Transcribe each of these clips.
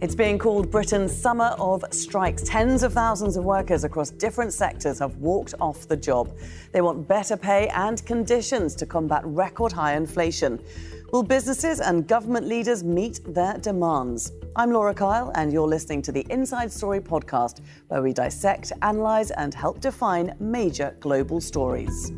It's being called Britain's Summer of Strikes. Tens of thousands of workers across different sectors have walked off the job. They want better pay and conditions to combat record high inflation. Will businesses and government leaders meet their demands? I'm Laura Kyle, and you're listening to the Inside Story podcast, where we dissect, analyse, and help define major global stories.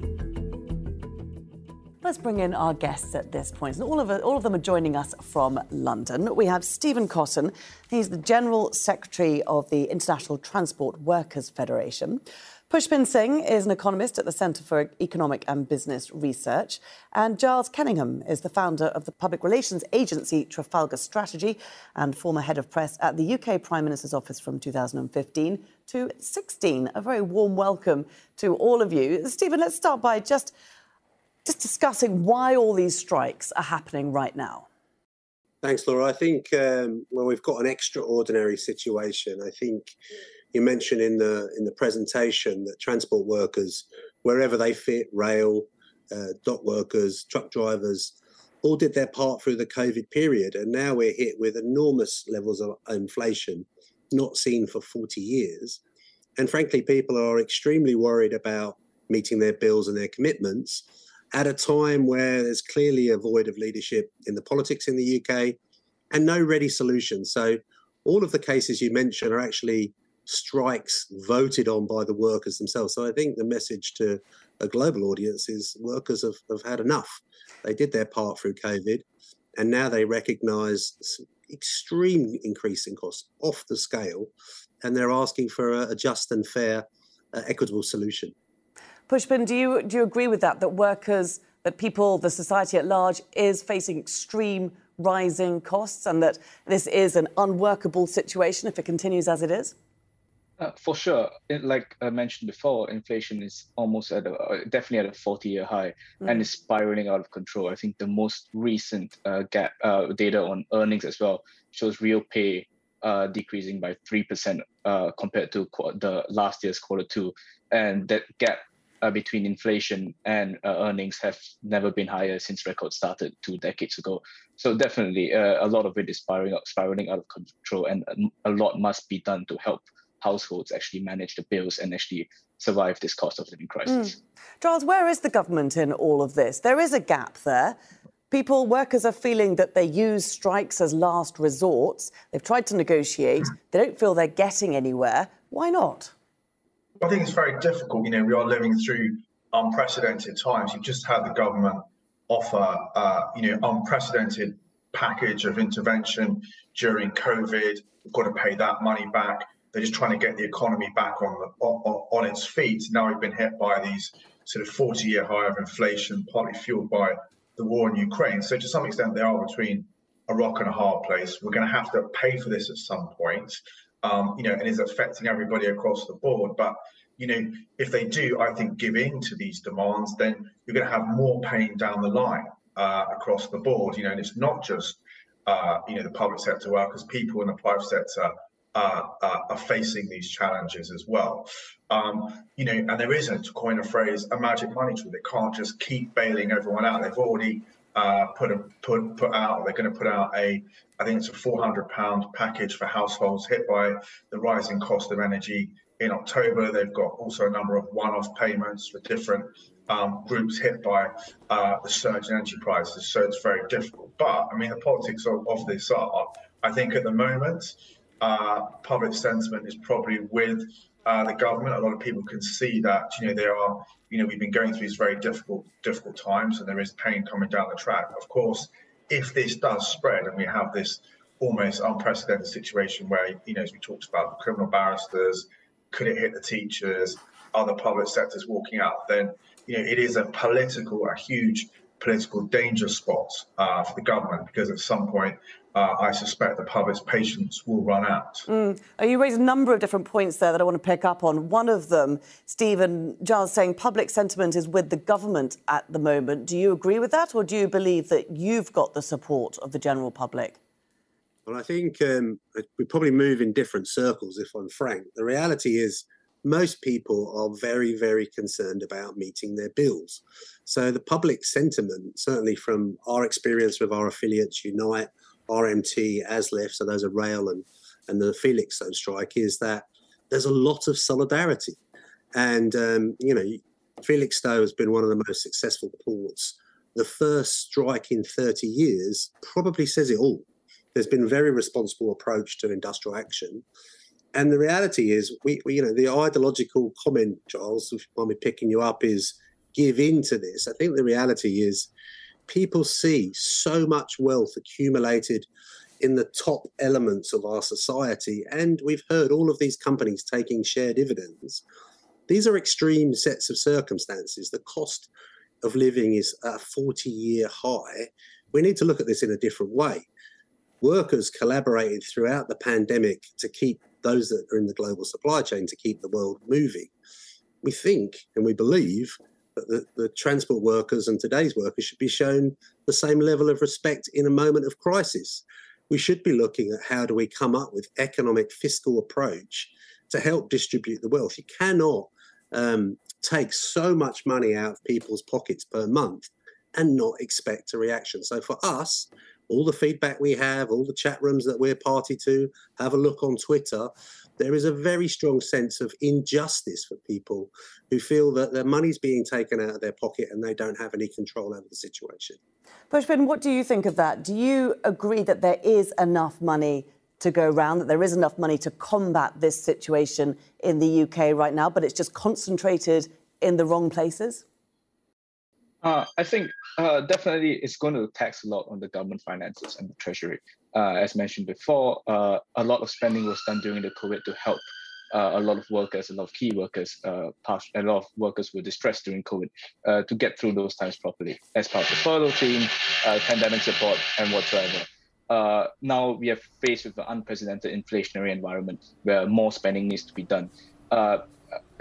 Let's bring in our guests at this point. And all of, all of them are joining us from London. We have Stephen Cotton. He's the General Secretary of the International Transport Workers Federation. Pushpin Singh is an economist at the Centre for Economic and Business Research. And Giles Kenningham is the founder of the public relations agency Trafalgar Strategy and former head of press at the UK Prime Minister's office from 2015 to 16. A very warm welcome to all of you. Stephen, let's start by just just discussing why all these strikes are happening right now. Thanks, Laura. I think um, we've got an extraordinary situation. I think you mentioned in the in the presentation that transport workers, wherever they fit, rail, uh, dock workers, truck drivers, all did their part through the COVID period, and now we're hit with enormous levels of inflation, not seen for 40 years. And frankly, people are extremely worried about meeting their bills and their commitments at a time where there's clearly a void of leadership in the politics in the UK and no ready solution. So, all of the cases you mentioned are actually strikes voted on by the workers themselves. So, I think the message to a global audience is workers have, have had enough. They did their part through COVID, and now they recognise extreme increase in costs off the scale, and they're asking for a, a just and fair, uh, equitable solution. Pushpin, do you, do you agree with that, that workers, that people, the society at large, is facing extreme rising costs and that this is an unworkable situation if it continues as it is? Uh, for sure, it, like I mentioned before, inflation is almost at a, uh, definitely at a 40-year high mm. and is spiraling out of control. I think the most recent uh, gap uh, data on earnings as well shows real pay uh, decreasing by three percent uh, compared to qu- the last year's quarter two, and that gap uh, between inflation and uh, earnings have never been higher since records started two decades ago. So definitely, uh, a lot of it is spiraling out, spiraling out of control, and a lot must be done to help households actually manage the bills and actually survive this cost of living crisis. Mm. Giles, where is the government in all of this? There is a gap there. People, workers are feeling that they use strikes as last resorts. They've tried to negotiate. They don't feel they're getting anywhere. Why not? I think it's very difficult. You know, we are living through unprecedented times. You've just had the government offer, uh, you know, unprecedented package of intervention during COVID. We've got to pay that money back. They're just trying to get the economy back on the on, on its feet. Now we've been hit by these sort of 40-year high of inflation, partly fueled by the war in Ukraine. So to some extent, they are between a rock and a hard place. We're going to have to pay for this at some point um, you know, and is affecting everybody across the board. But you know, if they do, I think give in to these demands, then you're going to have more pain down the line uh, across the board. You know, and it's not just uh, you know the public sector workers, people in the private sector. Uh, uh, are facing these challenges as well. Um, you know, and there isn't, to coin a phrase, a magic money tree. They can't just keep bailing everyone out. They've already uh, put a put put out. They're going to put out a, I think it's a 400 pound package for households hit by the rising cost of energy in October. They've got also a number of one-off payments for different um, groups hit by uh, the surge in energy prices. So it's very difficult. But I mean, the politics of, of this are, I think, at the moment, uh, public sentiment is probably with uh, the government. A lot of people can see that you know there are you know we've been going through these very difficult difficult times, and there is pain coming down the track. Of course, if this does spread and we have this almost unprecedented situation where you know as we talked about the criminal barristers, could it hit the teachers, other public sectors walking out, then you know it is a political, a huge political danger spot uh, for the government because at some point uh, I suspect the public's patience will run out. Mm. You raised a number of different points there that I want to pick up on. One of them, Stephen Giles, saying public sentiment is with the government at the moment. Do you agree with that, or do you believe that you've got the support of the general public? Well, I think um, we probably move in different circles, if I'm frank. The reality is, most people are very, very concerned about meeting their bills. So the public sentiment, certainly from our experience with our affiliates, Unite, RMT, ASLEF, so those are rail and, and the Felixstowe strike, is that there's a lot of solidarity. And, um, you know, Felixstowe has been one of the most successful ports. The first strike in 30 years probably says it all. There's been a very responsible approach to industrial action. And the reality is, we, we you know, the ideological comment, Giles, if I'm picking you up, is give in to this. I think the reality is people see so much wealth accumulated in the top elements of our society. And we've heard all of these companies taking share dividends. These are extreme sets of circumstances. The cost of living is a 40 year high. We need to look at this in a different way. Workers collaborated throughout the pandemic to keep those that are in the global supply chain to keep the world moving. We think and we believe that the, the transport workers and today's workers should be shown the same level of respect in a moment of crisis we should be looking at how do we come up with economic fiscal approach to help distribute the wealth. You cannot um, take so much money out of people's pockets per month and not expect a reaction. So for us, all the feedback we have, all the chat rooms that we're party to, have a look on Twitter. There is a very strong sense of injustice for people who feel that their money's being taken out of their pocket and they don't have any control over the situation. Pushpin, what do you think of that? Do you agree that there is enough money to go around, that there is enough money to combat this situation in the UK right now, but it's just concentrated in the wrong places? Uh, I think uh, definitely it's going to tax a lot on the government finances and the treasury. Uh, as mentioned before, uh, a lot of spending was done during the COVID to help uh, a lot of workers, a lot of key workers, uh, a lot of workers were distressed during COVID to get through those times properly as part of the furlough team, pandemic support, and whatsoever. Now we are faced with an unprecedented inflationary environment where more spending needs to be done.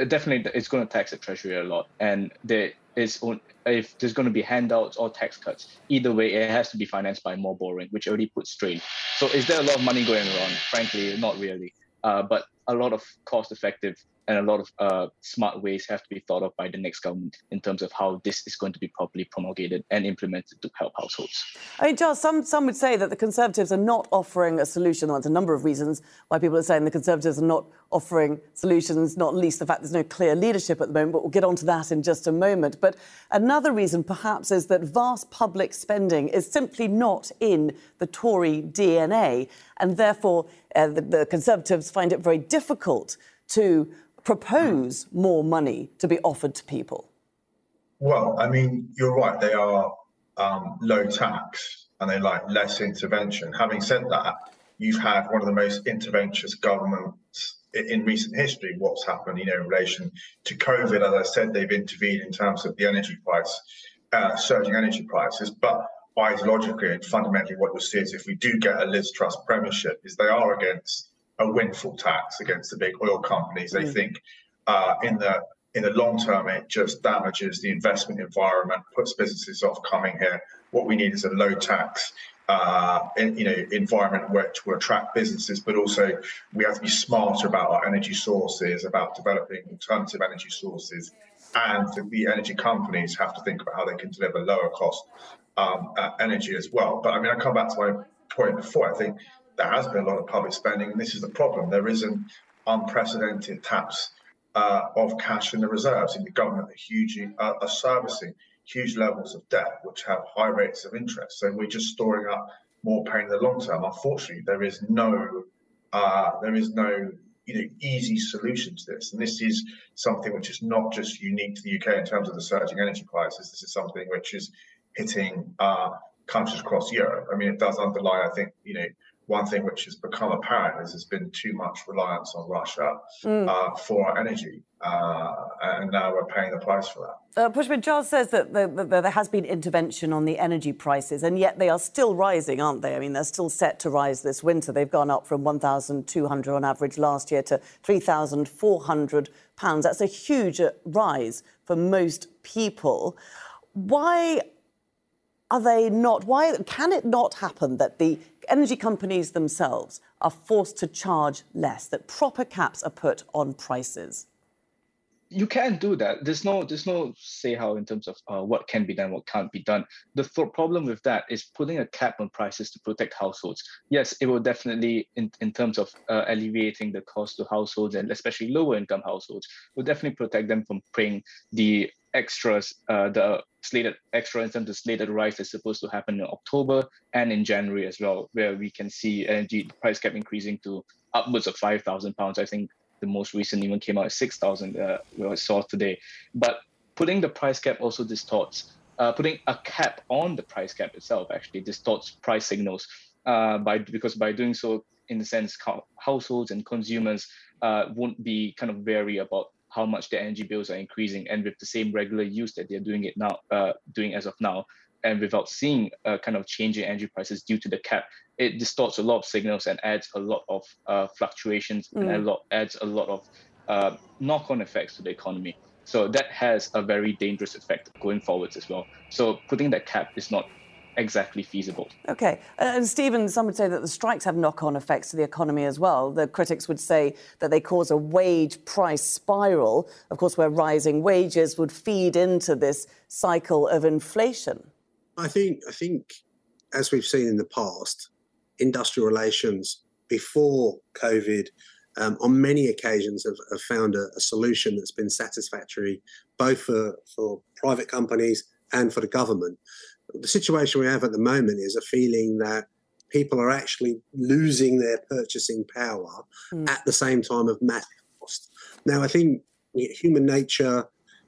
Definitely, it's going to tax the treasury a lot, and there is if there's going to be handouts or tax cuts, either way, it has to be financed by more borrowing, which already puts strain. So, is there a lot of money going around? Frankly, not really. Uh, but a lot of cost effective and a lot of uh, smart ways have to be thought of by the next government in terms of how this is going to be properly promulgated and implemented to help households. I mean, Giles, some, some would say that the Conservatives are not offering a solution. There's a number of reasons why people are saying the Conservatives are not offering solutions, not least the fact there's no clear leadership at the moment, but we'll get onto that in just a moment. But another reason, perhaps, is that vast public spending is simply not in the Tory DNA, and therefore uh, the, the Conservatives find it very difficult to propose more money to be offered to people? Well, I mean, you're right. They are um, low tax and they like less intervention. Having said that, you've had one of the most interventionist governments in recent history. What's happened, you know, in relation to COVID? As I said, they've intervened in terms of the energy price, uh, surging energy prices, but ideologically and fundamentally, what you'll see is if we do get a Liz Truss premiership, is they are against a windfall tax against the big oil companies. They mm. think uh, in the in the long term it just damages the investment environment, puts businesses off coming here. What we need is a low tax. Uh, in, you know, environment which will attract businesses, but also we have to be smarter about our energy sources, about developing alternative energy sources, and the energy companies have to think about how they can deliver lower cost um, uh, energy as well. But I mean, I come back to my point before. I think there has been a lot of public spending, and this is the problem. There is an unprecedented taps uh, of cash in the reserves in the government, hugely uh, are servicing huge levels of debt, which have high rates of interest. So we're just storing up more pain in the long term. Unfortunately, there is no uh, there is no you know easy solution to this, and this is something which is not just unique to the UK in terms of the surging energy prices. This is something which is hitting uh, countries across Europe. I mean, it does underlie, I think, you know, one thing which has become apparent is there's been too much reliance on Russia mm. uh, for our energy, uh, and now we're paying the price for that. Uh, Pushpin Giles says that, the, the, the, there has been intervention on the energy prices, and yet they are still rising, aren't they? I mean, they're still set to rise this winter. They've gone up from 1,200 on average last year to 3,400 pounds. That's a huge uh, rise for most people. Why are they not? Why can it not happen that the energy companies themselves are forced to charge less, that proper caps are put on prices? you can do that. There's no there's no say how in terms of uh, what can be done, what can't be done. The th- problem with that is putting a cap on prices to protect households. Yes, it will definitely in, in terms of uh, alleviating the cost to households and especially lower income households will definitely protect them from paying the extras, uh, the slated extra in terms of slated rise is supposed to happen in October and in January as well, where we can see energy price cap increasing to upwards of five thousand pounds. I think the most recent even came out at 6,000, uh, we saw today. But putting the price cap also distorts, uh, putting a cap on the price cap itself actually distorts price signals uh, by because by doing so, in the sense, households and consumers uh, won't be kind of wary about how much their energy bills are increasing, and with the same regular use that they're doing it now, uh, doing as of now, and without seeing a kind of change in energy prices due to the cap, it distorts a lot of signals and adds a lot of uh, fluctuations mm. and a lot adds a lot of uh, knock-on effects to the economy. So that has a very dangerous effect going forwards as well. So putting that cap is not exactly feasible. Okay. And Stephen, some would say that the strikes have knock on effects to the economy as well. The critics would say that they cause a wage price spiral, of course, where rising wages would feed into this cycle of inflation. I think, I think, as we've seen in the past, industrial relations before COVID, um, on many occasions, have, have found a, a, solution that's been satisfactory both for, for private companies and for the government. The situation we have at the moment is a feeling that people are actually losing their purchasing power mm. at the same time of massive cost. Now, I think human nature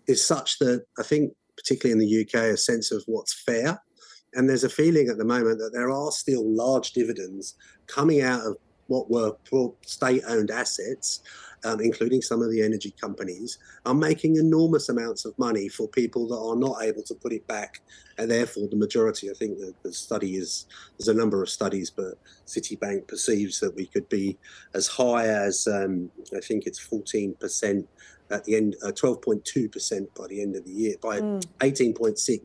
is such that I think, particularly in the UK, a sense of what's fair and there's a feeling at the moment that there are still large dividends coming out of what were state owned assets, um, including some of the energy companies, are making enormous amounts of money for people that are not able to put it back. And therefore, the majority, I think the, the study is, there's a number of studies, but Citibank perceives that we could be as high as, um, I think it's 14% at the end, uh, 12.2% by the end of the year, by mm. 18.6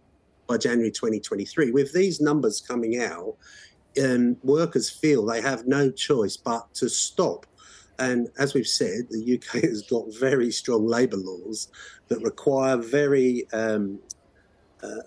by January 2023. With these numbers coming out, um, workers feel they have no choice but to stop. And as we've said, the UK has got very strong labour laws that require very um, uh,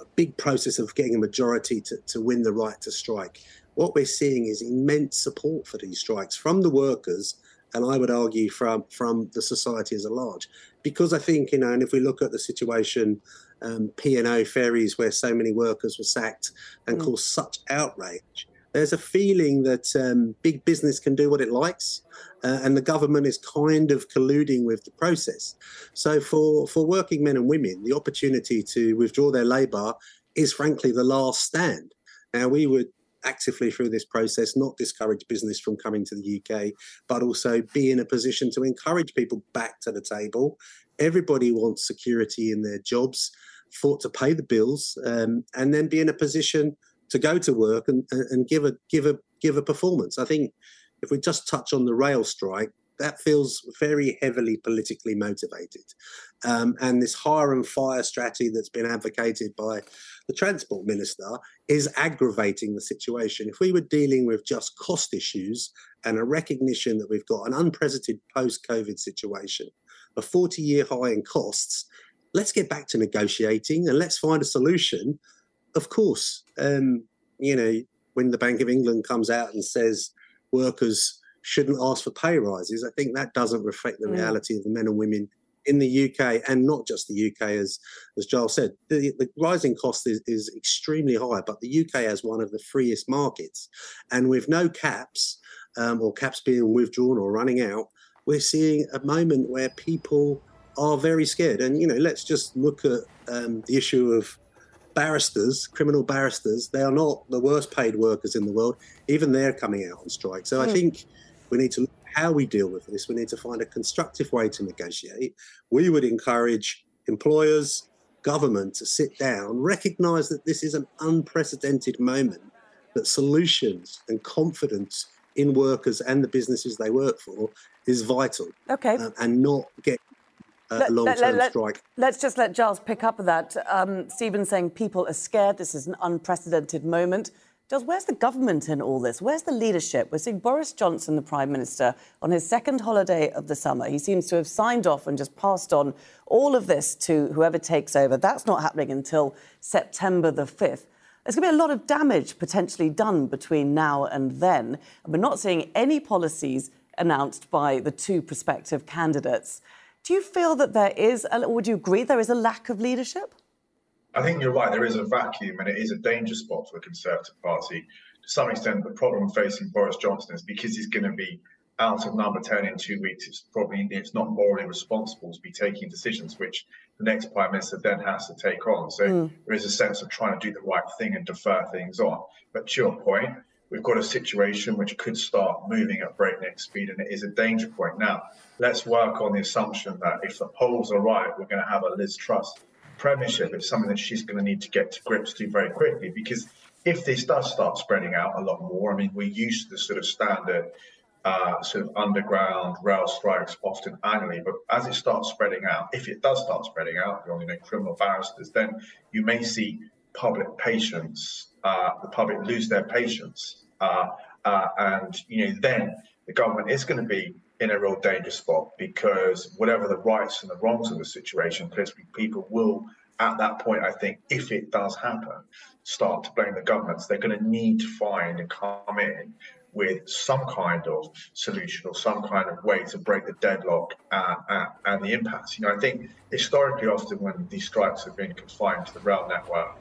a big process of getting a majority to, to win the right to strike. What we're seeing is immense support for these strikes from the workers, and I would argue from from the society as a large, because I think you know, and if we look at the situation um, P&O ferries where so many workers were sacked and mm. caused such outrage. There's a feeling that um, big business can do what it likes, uh, and the government is kind of colluding with the process. So, for, for working men and women, the opportunity to withdraw their labour is frankly the last stand. Now, we would actively through this process not discourage business from coming to the UK, but also be in a position to encourage people back to the table. Everybody wants security in their jobs for to pay the bills, um, and then be in a position to go to work and, and give a give a give a performance. I think if we just touch on the rail strike, that feels very heavily politically motivated. Um, and this hire and fire strategy that's been advocated by the transport minister is aggravating the situation. If we were dealing with just cost issues and a recognition that we've got an unprecedented post COVID situation, a 40 year high in costs, let's get back to negotiating and let's find a solution. Of course, um, you know, when the Bank of England comes out and says workers shouldn't ask for pay rises, I think that doesn't reflect the mm. reality of the men and women in the UK and not just the UK, as as Giles said. The, the rising cost is, is extremely high, but the UK has one of the freest markets, and with no caps um, or caps being withdrawn or running out, we're seeing a moment where people are very scared. And, you know, let's just look at um, the issue of barristers, criminal barristers. They are not the worst paid workers in the world. Even they're coming out on strike. So mm. I hmm. think we need to look how we deal with this. We need to find a constructive way to negotiate. We would encourage employers, government to sit down, recognize that this is an unprecedented moment, that solutions and confidence in workers and the businesses they work for is vital. Okay. Uh, and not get a long-term let, strike. Let's just let Giles pick up that. Um, Stephen saying people are scared. This is an unprecedented moment. Giles, where's the government in all this? Where's the leadership? We're seeing Boris Johnson, the Prime Minister, on his second holiday of the summer. He seems to have signed off and just passed on all of this to whoever takes over. That's not happening until September the 5th. There's going to be a lot of damage potentially done between now and then. And we're not seeing any policies announced by the two prospective candidates. Do you feel that there is, a, would you agree there is a lack of leadership? I think you're right. There is a vacuum, and it is a danger spot for the Conservative Party. To some extent, the problem facing Boris Johnson is because he's going to be out of number 10 in two weeks, it's probably it's not morally responsible to be taking decisions which the next prime minister then has to take on. So mm. there is a sense of trying to do the right thing and defer things on. But to your point, we've got a situation which could start moving at breakneck speed, and it is a danger point. Now, let's work on the assumption that if the polls are right, we're going to have a Liz Truss premiership. It's something that she's going to need to get to grips to very quickly because if this does start spreading out a lot more, I mean, we're used to the sort of standard uh, sort of underground rail strikes often annually. But as it starts spreading out, if it does start spreading out you know, criminal barristers, then you may see public patience, uh, the public lose their patience. Uh, uh and you know, then the government is going to be in a real danger spot because whatever the rights and the wrongs of the situation, people will at that point, I think, if it does happen, start to blame the governments. They're going to need to find and come in with some kind of solution or some kind of way to break the deadlock uh, uh, and the impasse. You know, I think historically, often when these strikes have been confined to the rail network,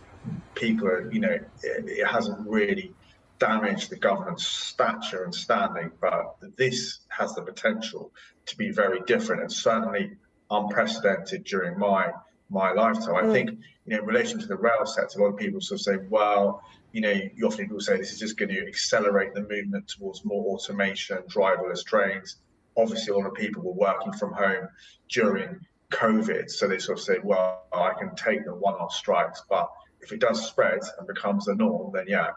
people are, you know, it, it hasn't really damaged the government's stature and standing, but this has the potential to be very different and certainly unprecedented during my my lifetime. Mm. I think, you know, in relation to the rail sector, a lot of people sort of say, well, you know, you often people say this is just going to accelerate the movement towards more automation, driverless trains. Obviously, a lot of people were working from home during COVID, so they sort of say, well, I can take the one-off strikes, but if it does spread and becomes the norm, then yeah,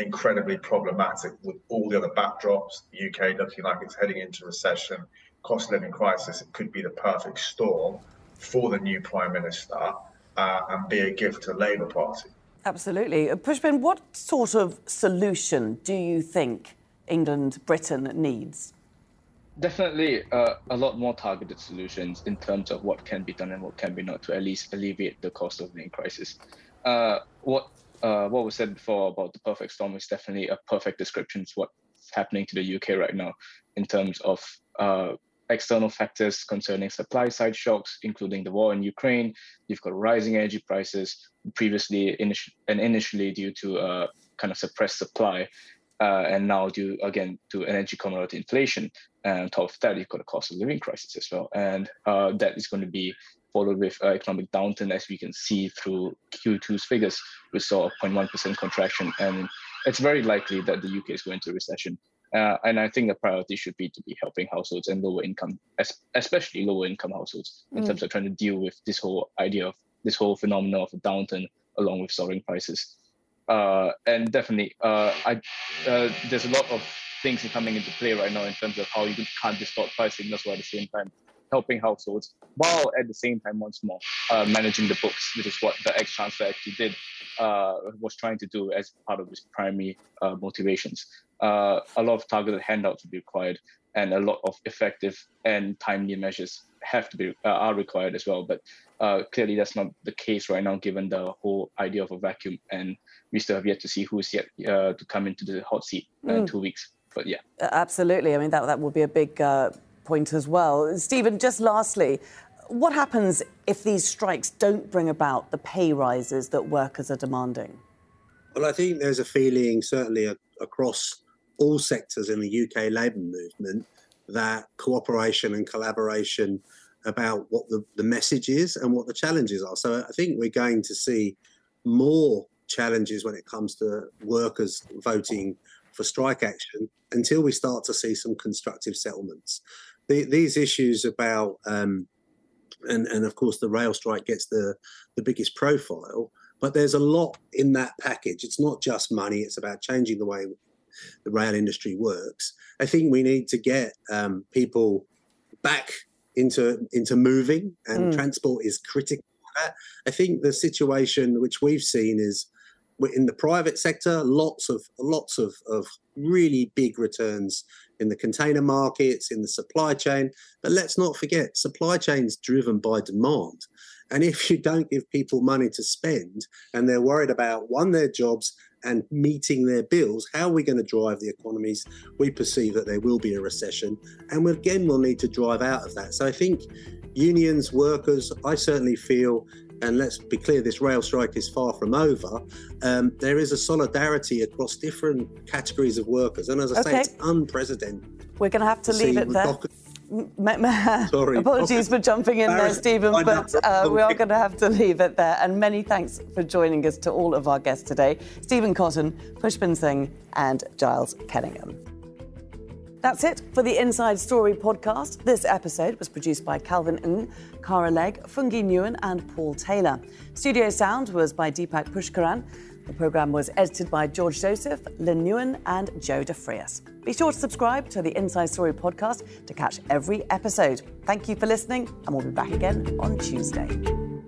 incredibly problematic with all the other backdrops. The UK looking like it's heading into recession, cost of living crisis. It could be the perfect storm for the new prime minister uh, and be a gift to the Labour Party. Absolutely. Uh, Pushpin, what sort of solution do you think England, Britain needs? Definitely uh, a lot more targeted solutions in terms of what can be done and what can be not to at least alleviate the cost of living crisis. Uh, what uh, what was said before about the perfect storm is definitely a perfect description of what's happening to the UK right now in terms of uh, external factors concerning supply side shocks, including the war in Ukraine. You've got rising energy prices, previously and initially due to uh, kind of suppressed supply, uh, and now due again to energy commodity inflation. And on top of that, you've got a cost of living crisis as well, and uh, that is going to be followed with uh, economic downturn, as we can see through Q2's figures. We saw a 0.1% contraction, and it's very likely that the UK is going into recession uh, and I think the priority should be to be helping households and lower income, especially lower income households, in mm. terms of trying to deal with this whole idea of this whole phenomenon of a downturn along with soaring prices. Uh, and definitely, uh, I, uh, there's a lot of things coming into play right now in terms of how you can't distort price signals while at the same time helping households, while at the same time, once more, uh, managing the books, which is what the ex chancellor actually did, uh, was trying to do as part of his primary motivations uh, a lot of targeted handouts will be required, and a lot of effective and timely measures have to be uh, are required as well. But uh, clearly, that's not the case right now, given the whole idea of a vacuum, and we still have yet to see who's yet uh, to come into the hot seat mm. in two weeks. But yeah, absolutely. I mean, that that will be a big uh, point as well. Stephen, just lastly. What happens if these strikes don't bring about the pay rises that workers are demanding? Well, I think there's a feeling, certainly across all sectors in the UK labour movement that cooperation and collaboration about what the, the message is and what the challenges are. So I think we're going to see more challenges when it comes to workers voting for strike action until we start to see some constructive settlements. The, these issues about, um, and, and of course, the rail strike gets the, the biggest profile, but there's a lot in that package. It's not just money, it's about changing the way the rail industry works. I think we need to get um, people back into into moving, and mm. transport is critical. I think the situation which we've seen is in the private sector, lots of lots of, of really big returns in the container markets, in the supply chain. But let's not forget, supply chains driven by demand. And if you don't give people money to spend and they're worried about one, their jobs and meeting their bills, how are we going to drive the economies? We perceive that there will be a recession. And again, we'll need to drive out of that. So I think unions, workers, I certainly feel and let's be clear, this rail strike is far from over. Um, there is a solidarity across different categories of workers, and as I okay. say, it's unprecedented. We're going to have to, to leave it there. Sorry. Apologies for jumping in there, Stephen, but uh, we are going to have to leave it there. And many thanks for joining us to all of our guests today Stephen Cotton, Pushpin Singh, and Giles Kenningham. That's it for the Inside Story podcast. This episode was produced by Calvin Ng, Cara Legg, Fungi Nguyen, and Paul Taylor. Studio sound was by Deepak Pushkaran. The programme was edited by George Joseph, Lynn Newen, and Joe DeFrias. Be sure to subscribe to the Inside Story podcast to catch every episode. Thank you for listening, and we'll be back again on Tuesday.